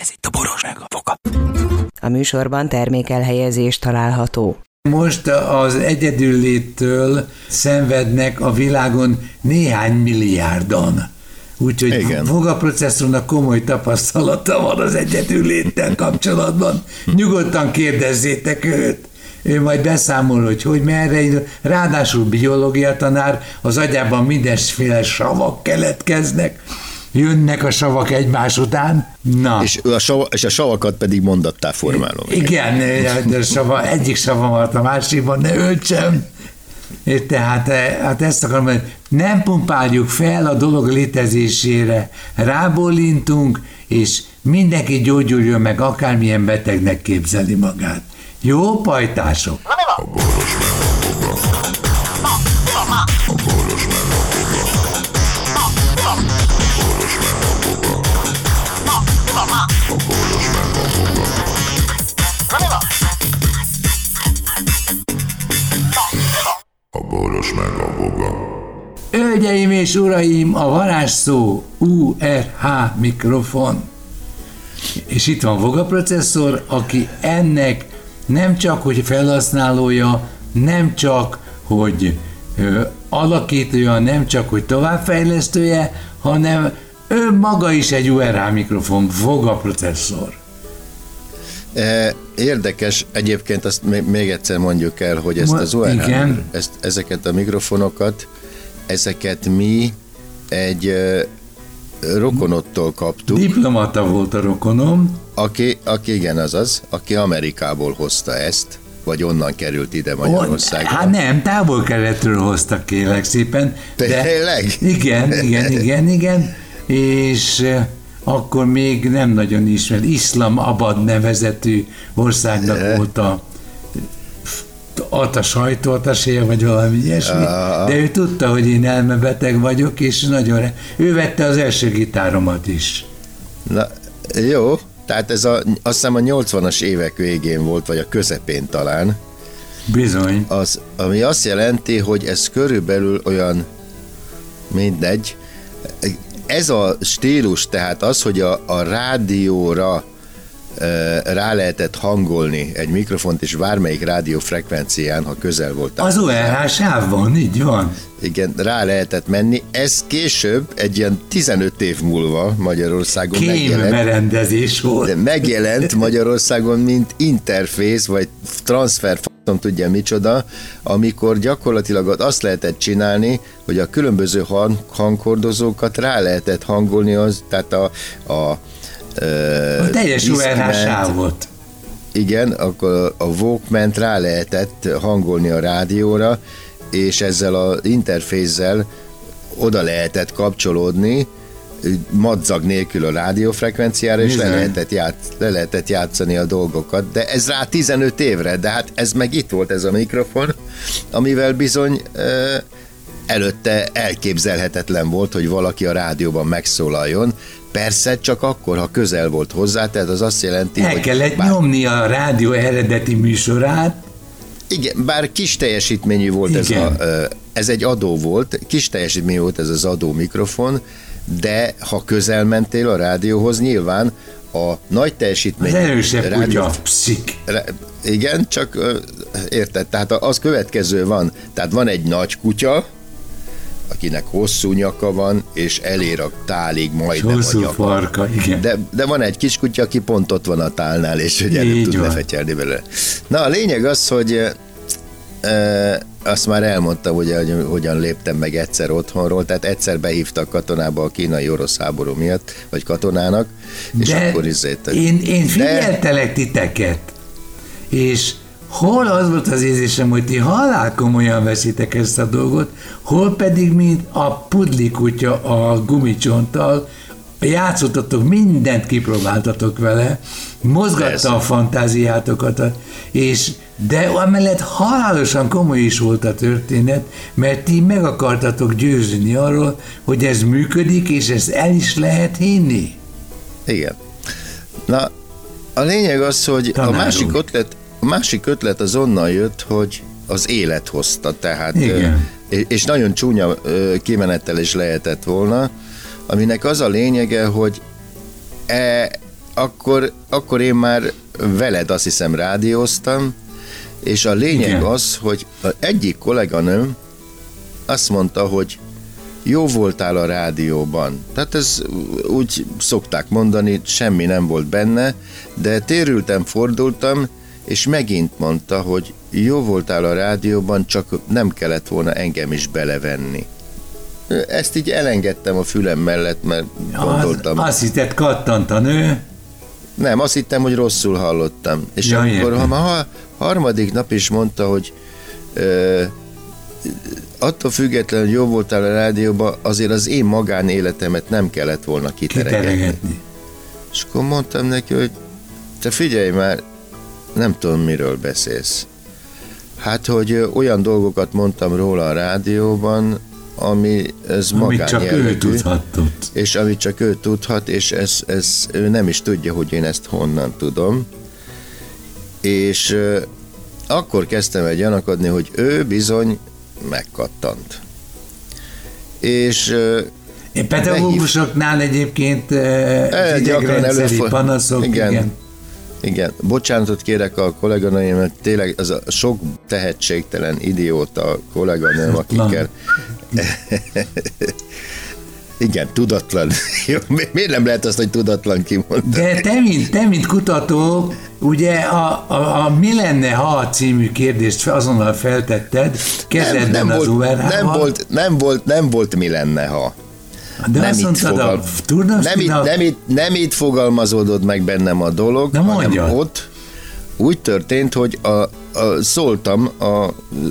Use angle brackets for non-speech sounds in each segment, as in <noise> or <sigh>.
Ez itt a boros meg a foka. A műsorban termékelhelyezés található. Most az egyedülléttől szenvednek a világon néhány milliárdan. Úgyhogy Igen. Voga processzornak komoly tapasztalata van az egyedülléttel kapcsolatban. Nyugodtan kérdezzétek őt. Ő majd beszámol, hogy hogy merre indul. Ráadásul biológia tanár, az agyában mindenféle savak keletkeznek. Jönnek a savak egymás után. Na. És a, sava, és a savakat pedig mondattá formálom. Igen, de sava, egyik sava volt a másikban, ne öltsem. És tehát eh, hát ezt akarom mondani, nem pumpáljuk fel a dolog létezésére, rábólintunk, és mindenki gyógyuljon meg, akármilyen betegnek képzeli magát. Jó pajtások! A Hölgyeim és uraim, a varázsszó URH mikrofon. És itt van Voga processzor, aki ennek nem csak, hogy felhasználója, nem csak, hogy ö, alakítója, nem csak, hogy továbbfejlesztője, hanem ő maga is egy URH mikrofon, Voga processzor. E, Érdekes, egyébként azt még- egyszer mondjuk el, hogy ezt az igen. ezt, ezeket a mikrofonokat, ezeket mi egy rokonottól kaptuk, Diplomata volt a rokonom, aki, aki igen, azaz, aki Amerikából hozta ezt, vagy onnan került ide Magyarországra. Hát nem, távol keletről hoztak kérlek szépen. Tényleg? Igen, igen, igen, igen. És akkor még nem nagyon ismert. Iszlam Abad nevezetű országnak volt a ott a sajtó, ott a sér, vagy valami ilyesmi, de ő tudta, hogy én elmebeteg vagyok, és nagyon, re- ő vette az első gitáromat is. Na, jó, tehát ez a, azt hiszem a 80-as évek végén volt, vagy a közepén talán, Bizony. az, ami azt jelenti, hogy ez körülbelül olyan mindegy. Ez a stílus, tehát az, hogy a, a rádióra rá lehetett hangolni egy mikrofont, és bármelyik rádiófrekvencián, ha közel volt. Az ORH sávban, így van. Igen, rá lehetett menni. Ez később, egy ilyen 15 év múlva Magyarországon Kém megjelent. merendezés volt. De megjelent Magyarországon, mint interfész, vagy transfer, nem tudja micsoda, amikor gyakorlatilag azt lehetett csinálni, hogy a különböző hang, hangkordozókat rá lehetett hangolni, az, tehát a, a ö, A teljes URH sávot. igen, akkor a walkman rá lehetett hangolni a rádióra, és ezzel az interfészzel oda lehetett kapcsolódni, madzag nélkül a rádiófrekvenciára, és le lehetett, játsz, le lehetett játszani a dolgokat. De ez rá 15 évre, de hát ez meg itt volt ez a mikrofon, amivel bizony előtte elképzelhetetlen volt, hogy valaki a rádióban megszólaljon. Persze csak akkor, ha közel volt hozzá, tehát az azt jelenti, El hogy kellett bár- nyomni a rádió eredeti műsorát, igen, bár kis teljesítményű volt ez Igen. a, ö, ez egy adó volt, kis teljesítményű volt ez az adó mikrofon, de ha közel mentél a rádióhoz, nyilván a nagy az teljesítményű erősebb rádió- kutya, pszik. Igen, csak érted, tehát az következő van, tehát van egy nagy kutya, akinek hosszú nyaka van, és elér a tálig majdnem a Hosszú nyaka. farka, igen. De, de van egy kis kutya, aki pont ott van a tálnál, és ugye nem Így tud van. lefetyelni belőle. Na, a lényeg az, hogy e, azt már elmondtam, hogy hogyan léptem meg egyszer otthonról, tehát egyszer behívtak katonába a kínai-orosz háború miatt, vagy katonának, és De akkor izét, én, én De- figyeltelek titeket, és hol az volt az érzésem, hogy ti halál komolyan veszitek ezt a dolgot, hol pedig, mint a pudli kutya a gumicsonttal, játszottatok, mindent kipróbáltatok vele, mozgatta Persze. a fantáziátokat, és de amellett halálosan komoly is volt a történet, mert ti meg akartatok győzni arról, hogy ez működik, és ezt el is lehet hinni. Igen. Na, a lényeg az, hogy Tanár a másik ötlet, a másik ötlet az onnan jött, hogy az élet hozta, tehát Igen. és nagyon csúnya kimenettel is lehetett volna, aminek az a lényege, hogy e, akkor, akkor én már veled azt hiszem rádióztam, és a lényeg Igen. az, hogy egyik kolléganőm azt mondta, hogy jó voltál a rádióban. Tehát ez úgy szokták mondani, semmi nem volt benne, de térültem, fordultam, és megint mondta, hogy jó voltál a rádióban, csak nem kellett volna engem is belevenni. Ezt így elengedtem a fülem mellett, mert gondoltam. Az, azt hitted kattant a nő, Nem, azt hittem, hogy rosszul hallottam. És Ja, akkor, ha már harmadik nap is mondta, hogy ö, attól függetlenül, hogy jó voltál a rádióban, azért az én magánéletemet nem kellett volna kiteregetni. kiteregetni. És akkor mondtam neki, hogy te figyelj már, nem tudom, miről beszélsz. Hát, hogy olyan dolgokat mondtam róla a rádióban, ami ez Amit csak ő magánjellegű tudhatott. és amit csak ő tudhat, és ez, ez, ő nem is tudja, hogy én ezt honnan tudom. És akkor kezdtem el gyanakodni, hogy ő bizony megkattant. És ö, Én pedagógusoknál egyébként eh, gyakran előfordul. panaszok, igen. Igen. Igen. bocsánatot kérek a kolléganőim, mert tényleg az a sok tehetségtelen idióta kolléganőm, <laughs> akikkel <laughs> igen, tudatlan. <laughs> Jó, miért nem lehet azt, hogy tudatlan kimondani? De te mint, te, mint kutató, ugye a, a, a Mi lenne, ha című kérdést azonnal feltetted, kezdetben nem, az volt, nem, volt, nem, volt, nem volt mi lenne, ha. De nem itt fogal- a Nem itt, nem, itt, nem itt fogalmazódott meg bennem a dolog, Na hanem mondjad. ott úgy történt, hogy a, a, szóltam a,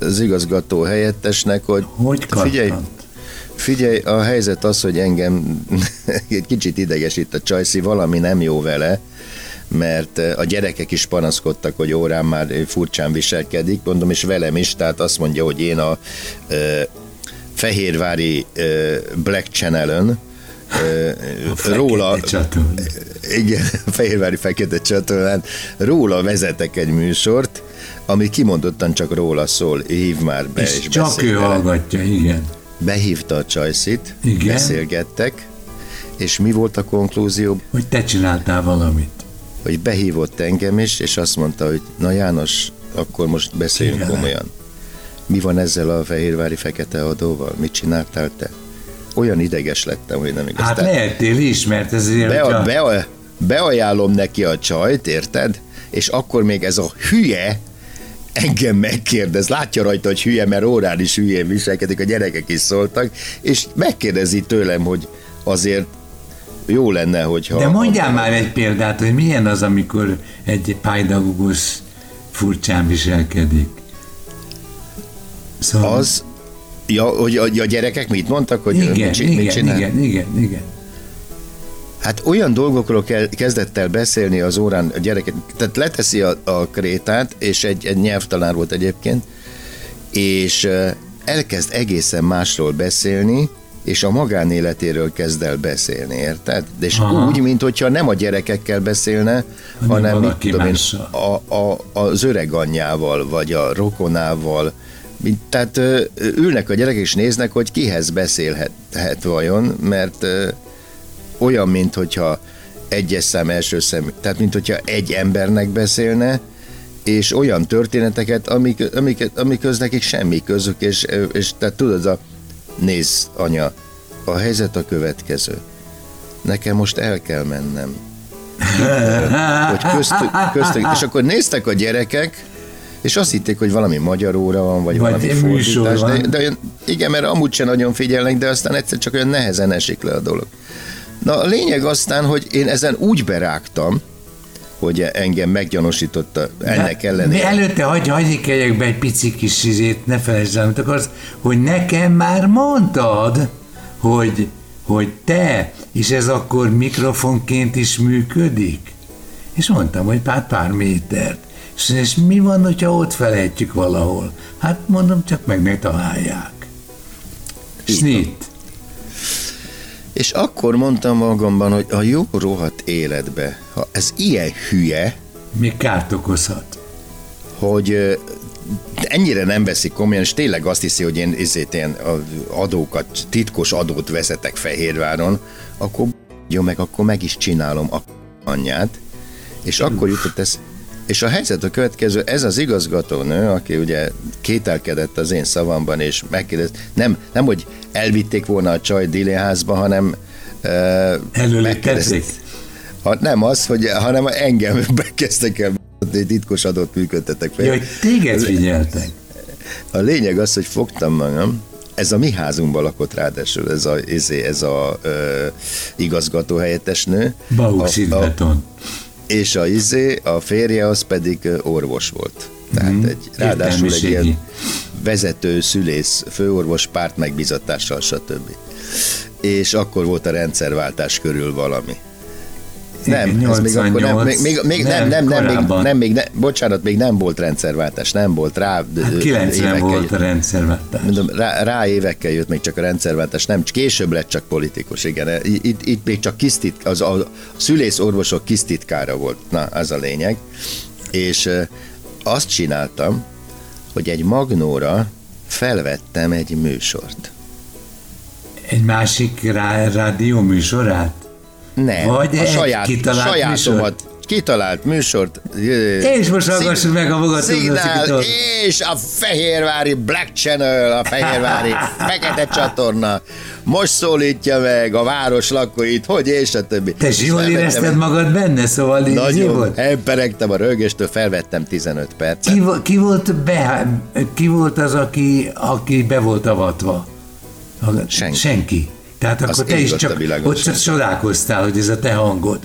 az igazgató helyettesnek, hogy, hogy figyelj, kattant? figyelj, a helyzet az, hogy engem <laughs> egy kicsit idegesít a Csajci, valami nem jó vele, mert eh, a gyerekek is panaszkodtak, hogy órán már furcsán viselkedik, mondom, és velem is, tehát azt mondja, hogy én a ö, Fehérvári Black Channel-ön róla, igen, <laughs> Fehérvári Fekete csatornán róla vezetek egy műsort, ami kimondottan csak róla szól, hív már be és, És csak beszélj ő hallgatja, igen. Behívta a Csajszit, Igen. beszélgettek, és mi volt a konklúzió? Hogy te csináltál valamit. Hogy behívott engem is, és azt mondta, hogy na János, akkor most beszéljünk Igen. komolyan. Mi van ezzel a fehérvári fekete adóval? Mit csináltál te? Olyan ideges lettem, hogy nem igaz. Hát Tehát lehettél is, mert ezért, be, hogyha... be, beajánlom neki a csajt, érted? És akkor még ez a hülye engem megkérdez, látja rajta, hogy hülye, mert órán is hülyén viselkedik, a gyerekek is szóltak, és megkérdezi tőlem, hogy azért jó lenne, hogyha... De mondjál már egy példát, hogy milyen az, amikor egy pedagógus furcsán viselkedik. Szóval, Az, ja, hogy a, a gyerekek mit mondtak, hogy igen, mit, csi- mit igen, csinál? igen, igen, igen. Hát olyan dolgokról ke- kezdett el beszélni az órán a gyereket, tehát leteszi a, a krétát, és egy, egy nyelvtanár volt egyébként, és elkezd egészen másról beszélni, és a magánéletéről kezd el beszélni, érted? És Aha. úgy, mint hogyha nem a gyerekekkel beszélne, Hanem hanem mit tudom én, a, a, az öreg anyjával, vagy a rokonával, tehát ülnek a gyerekek és néznek, hogy kihez beszélhet vajon, mert olyan, mint hogyha egyes szám első szem, tehát mint hogyha egy embernek beszélne, és olyan történeteket, amik, amik, amikhez nekik semmi közük, és, és tehát tudod, a, nézd, anya, a helyzet a következő. Nekem most el kell mennem. <laughs> Hogy köztük, köztük, és akkor néztek a gyerekek, és azt hitték, hogy valami magyar óra van, vagy, Vagy valami fordítás. De, van. de olyan, igen, mert amúgy sem nagyon figyelnek, de aztán egyszer csak olyan nehezen esik le a dolog. Na a lényeg aztán, hogy én ezen úgy berágtam, hogy engem meggyanúsította ennek De ellenére. Előtte hagyj, hagyj keljek be egy pici kis izét, ne felejtsd el, amit akarsz, hogy nekem már mondtad, hogy, hogy te, és ez akkor mikrofonként is működik? És mondtam, hogy pár, pár métert. És, és mi van, hogyha ott felejtjük valahol? Hát mondom, csak meg megtalálják. Snit. És akkor mondtam magamban, hogy a jó rohadt életbe, ha ez ilyen hülye, Még kárt okozhat. hogy ennyire nem veszik komolyan, és tényleg azt hiszi, hogy én ezért ilyen a- adókat, titkos adót vezetek Fehérváron, akkor jó meg, akkor meg is csinálom a anyját, és akkor jutott ez, és a helyzet a következő, ez az igazgatónő, aki ugye kételkedett az én szavamban, és megkérdezett, nem, nem hogy elvitték volna a csaj diléházba, hanem uh, Előléptették? Ha, nem az, hogy, hanem engem <laughs> bekezdtek el titkos adót működtetek fel. Ja, hogy téged figyeltek. A lényeg az, hogy fogtam magam, ez a mi házunkban lakott ráadásul, ez a, ez, ez a ö, igazgató helyettes nő. Bauxit beton. És a izé, a férje az pedig orvos volt. Tehát Mhm. egy, ráadásul egy ilyen vezető, szülész, főorvos, párt megbízatással, stb. És akkor volt a rendszerváltás körül valami. Nem, ez még akkor nem, még, még, még nem, nem, nem, még, nem, még ne, bocsánat, még nem volt rendszerváltás, nem volt rá. Hát ö, 90 évekkel volt jött. a rendszerváltás. Mondom, rá, rá évekkel jött még csak a rendszerváltás, nem, később lett csak politikus, igen. Itt, itt még csak kisztit, az a szülész orvosok kisztitkára volt, na, az a lényeg. És azt csináltam, hogy egy magnóra felvettem egy műsort. Egy másik rá, rádió műsorát? Nem, Vagy a saját, kitalált sajátomat, kitalált műsort. És most hallgassuk meg a Szignál, muzsikitól. és a Fehérvári Black Channel, a Fehérvári <laughs> Fekete csatorna most szólítja meg a város lakóit, hogy és a többi. Te És jól érezted magad benne, szóval így Nagyon, volt? emperegtem a rögéstől, felvettem 15 percet. Ki, ki, volt be, ki volt az, aki, aki be volt avatva? Senki. Senki. Tehát akkor te ég is csak ott csak csodálkoztál, hogy ez a te hangod.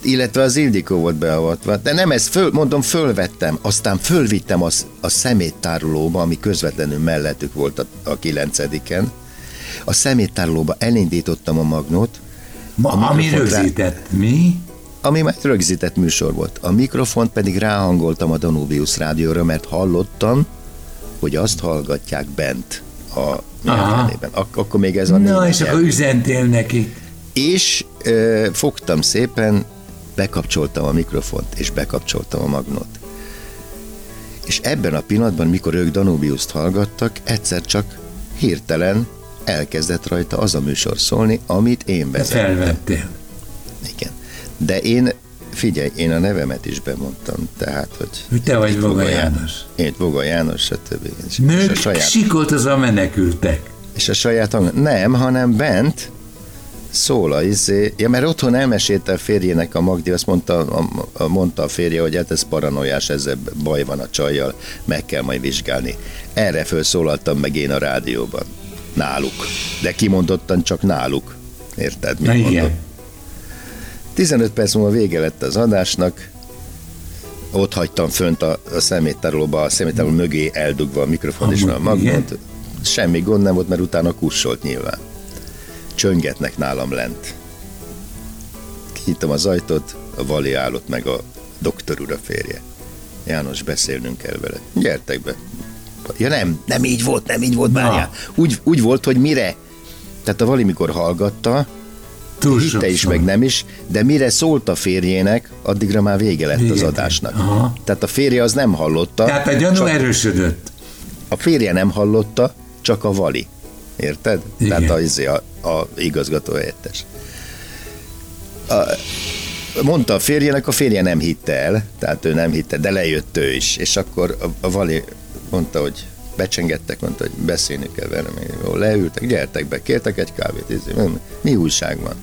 illetve az Ildikó volt beavatva. De nem ez, föl, mondom, fölvettem, aztán fölvittem az, a szeméttárolóba, ami közvetlenül mellettük volt a, a 9-en. A szeméttárolóba elindítottam a magnót, Ma, A ami mikrofont rá- rögzített. Mi? ami már rögzített műsor volt. A mikrofont pedig ráhangoltam a Danubius rádióra, mert hallottam, hogy azt hallgatják bent a nyelvjenében. Ak- akkor még ez a Na, és nyelv. akkor üzentél neki. És ö, fogtam szépen, bekapcsoltam a mikrofont, és bekapcsoltam a magnót. És ebben a pillanatban, mikor ők Danubius-t hallgattak, egyszer csak hirtelen elkezdett rajta az a műsor szólni, amit én Te vezettem. felvettél. Igen. De én, figyelj, én a nevemet is bemondtam, tehát, hogy... Te vagy itt Voga Ján- János. Én Voga János, stb. És, és Nők a saját, sikolt az a menekültek. és a saját hang... Nem, hanem bent szól a izé... Ja, mert otthon elmesélte a férjének a Magdi, azt mondta a, a, mondta a férje, hogy hát ez paranoiás, ezzel baj van a csajjal, meg kell majd vizsgálni. Erre felszólaltam meg én a rádióban. Náluk. De kimondottan csak náluk. Érted? mit Na mondok? igen. 15 perc múlva vége lett az adásnak, ott hagytam fönt a, a szeméttárolóba, a szeméttároló mögé eldugva a mikrofon és a magnót. Semmi gond nem volt, mert utána kussolt nyilván. Csöngetnek nálam lent. Kinyitom az ajtót, a Vali állott meg a doktor ura férje. János, beszélnünk kell vele. Gyertek be. Ja nem, nem így volt, nem így volt, bárjál. Úgy, úgy volt, hogy mire? Tehát a Vali mikor hallgatta, Túl hitte is, meg nem is, de mire szólt a férjének, addigra már vége lett Vége az adásnak. Aha. Tehát a férje az nem hallotta. Tehát a gyanú csak erősödött. a férje nem hallotta, csak a vali. Érted? Igen. Tehát a, izé, a, a igazgató helyettes. A, mondta a férjének, a férje nem hitte el, tehát ő nem hitte, de lejött ő is. És akkor a, a vali mondta, hogy becsengettek, mondta, hogy beszélni kell velem. Jó, leültek, gyertek be, kértek egy kávét. izé, mi- Mi újság van?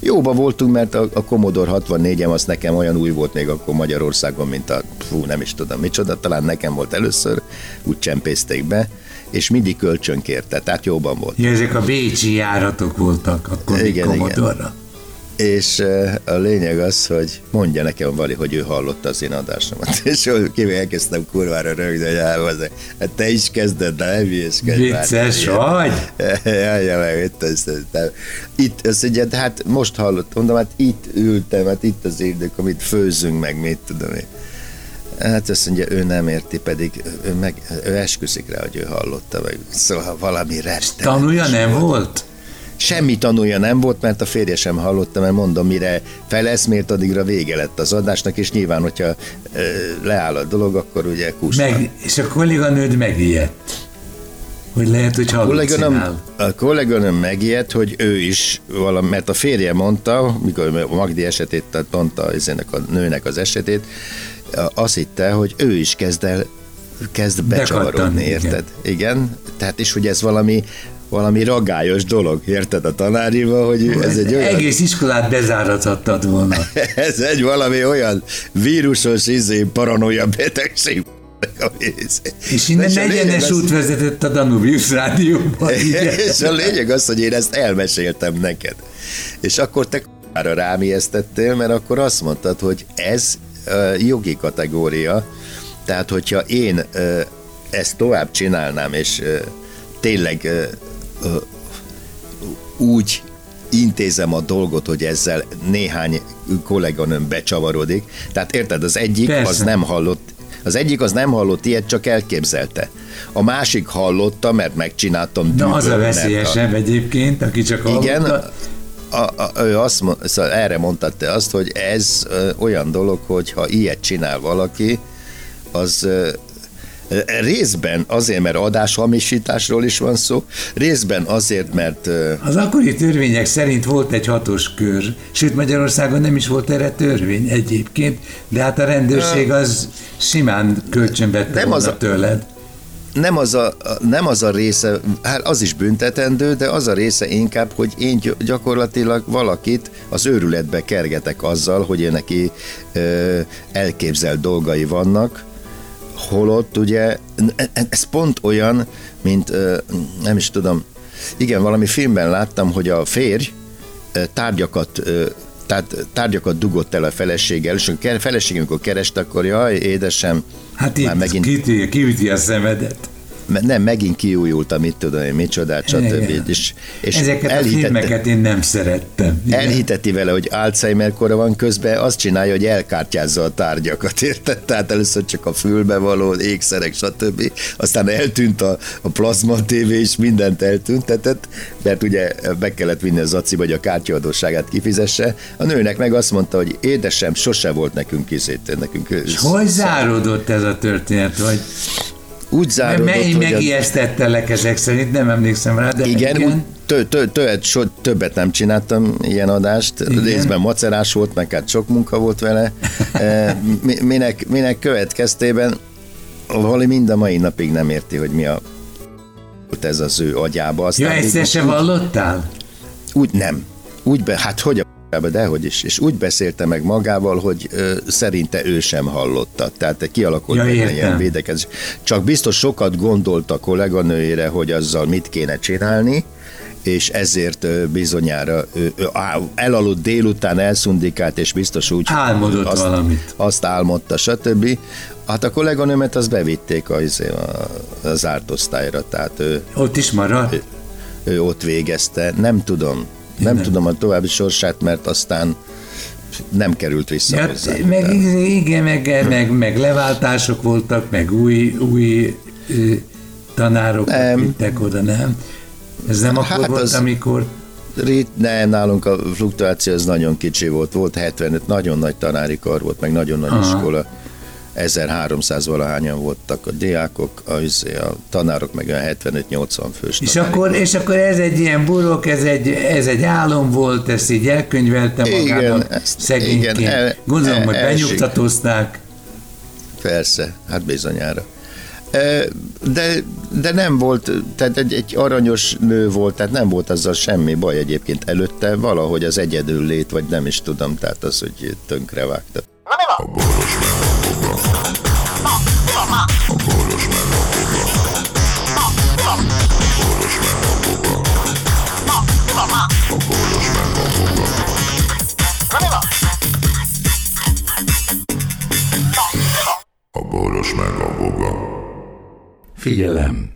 Jóba voltunk, mert a, a Commodore 64-em az nekem olyan új volt még akkor Magyarországon, mint a, fú, nem is tudom micsoda, talán nekem volt először, úgy csempészték be, és mindig kölcsön kérte, tehát jóban volt. Ja, ezek a bécsi járatok voltak akkor Igen, igen. És a lényeg az, hogy mondja nekem Vali, hogy ő hallotta az én adásomat. <laughs> És kívül elkezdtem kurvára rögni, hogy elhozzá. Hát te is kezded, de nem hülyeskedj. Vicces vagy? <laughs> Jaj, meg itt, azt, itt, azt ugye, hát most hallottam, mondom, hát itt ültem, hát itt az érdek, amit főzzünk meg, mit tudom én. Hát azt mondja, ő nem érti, pedig ő, meg, ő esküszik rá, hogy ő hallotta, meg szóval valami rettenetes. Tanulja nem volt? Semmi tanulja nem volt, mert a férje sem hallotta, mert mondom, mire feleszmélt, addigra vége lett az adásnak, és nyilván, hogyha ö, leáll a dolog, akkor ugye van. Meg, és a kolléganőd megijedt. Hogy lehet, hogy kolléganőm, a kolléganőm megijedt, hogy ő is valami, mert a férje mondta, mikor a Magdi esetét, tehát mondta ezének a nőnek az esetét, azt hitte, hogy ő is kezd el kezd becsavarodni, Bekattani, igen. érted? Igen. Tehát is, hogy ez valami valami ragályos dolog, érted a tanárival, hogy ez egy olyan... Egész iskolát bezárathattad volna. <laughs> ez egy valami olyan vírusos, izé, paranoia betegség. És innen egyenes az- út vezetett a Danubius rádióba. <laughs> igen. és a lényeg az, hogy én ezt elmeséltem neked. És akkor te arra rám ijesztettél, mert akkor azt mondtad, hogy ez jogi kategória, tehát hogyha én ezt tovább csinálnám, és tényleg úgy intézem a dolgot, hogy ezzel néhány kolléganőm becsavarodik. Tehát érted, az egyik Persze. az nem hallott, az egyik az nem hallott ilyet, csak elképzelte. A másik hallotta, mert megcsináltam Na, az a veszélyesebb egyébként, aki csak Igen, hallotta. a, a, ő azt, mond- szóval erre mondtad te azt, hogy ez ö, olyan dolog, hogy ha ilyet csinál valaki, az ö, részben azért, mert adáshamisításról is van szó, részben azért, mert Az akkori törvények szerint volt egy hatos kör, sőt Magyarországon nem is volt erre törvény egyébként, de hát a rendőrség az simán kölcsönvette Nem az a- tőled. nem az, a, nem az a része, hát az is büntetendő, de az a része inkább, hogy én gy- gyakorlatilag valakit az őrületbe kergetek azzal, hogy ő neki ö, elképzelt dolgai vannak, holott ugye ez pont olyan, mint nem is tudom, igen, valami filmben láttam, hogy a férj tárgyakat tehát tárgyakat dugott el a feleséggel, és a ke- feleség, amikor kereste, akkor jaj, édesem, Hát már megint kiüti, kiüti a szemedet. Nem, megint kiújult, amit tudom én, micsodát, stb. Igen. És, és Ezeket a elhitette, filmeket én nem szerettem. Igen. elhiteti vele, hogy Alzheimer kora van, közben azt csinálja, hogy elkártyázza a tárgyakat, érted? Tehát először csak a fülbe való ékszerek, stb. Aztán eltűnt a, a plazma tévé, és mindent eltüntetett, mert ugye be kellett vinni az aciba, hogy a kártyaadóságát kifizesse. A nőnek meg azt mondta, hogy édesem, sose volt nekünk izét, nekünk És hogy záródott ez a történet? Vagy úgy záródott, mely hogy megijesztettelek ezek szerint, nem emlékszem rá, de Igen, igen. Tö, tö, tö, so, többet nem csináltam ilyen adást, Igen. Részben macerás volt, meg hát sok munka volt vele, <laughs> mi- minek, minek következtében valami mind a mai napig nem érti, hogy mi a volt ez az ő agyába. Ja, Aztán egyszer úgy, se hallottál? úgy nem. Úgy be, hát hogy a dehogy is. És úgy beszélte meg magával, hogy ö, szerinte ő sem hallotta. Tehát kialakult Ja, értem. ilyen védekezés. Csak biztos sokat gondolt a kolléganőjére, hogy azzal mit kéne csinálni, és ezért bizonyára elaludt délután, elszundikált, és biztos úgy... Álmodott azt, valamit. Azt álmodta, stb. Hát a kolléganőmet azt bevitték az, a, a zárt osztályra, tehát ő, Ott is maradt? ő ott végezte. Nem tudom. Nem, nem. tudom a további sorsát, mert aztán nem került vissza Ja, hozzá. meg, igen, meg, meg, meg leváltások voltak, meg új, új ö, tanárok Nem. vittek oda, nem? Ez nem akkor Hát volt, az- amikor... Rit, nem, nálunk a fluktuáció az nagyon kicsi volt. Volt 75, nagyon nagy tanári kar volt, meg nagyon nagy Aha. iskola. 1300 valahányan voltak a diákok, a, izé, a tanárok meg olyan 75-80 fős És akkor, és akkor ez egy ilyen burok, ez egy, ez egy álom volt, ezt így elkönyvelte Igen, magának ezt- szegényként. igen, el- Gondolom, el- hogy benyugtatózták. Persze, hát bizonyára. De, de nem volt, tehát egy, egy aranyos nő volt, tehát nem volt azzal semmi baj egyébként előtte, valahogy az egyedül lét, vagy nem is tudom, tehát az, hogy tönkrevágta. A boros meg a boga. A boros meg a boga. A boros meg a boga. A boros meg a boga. A boros meg a boga. Figyelem!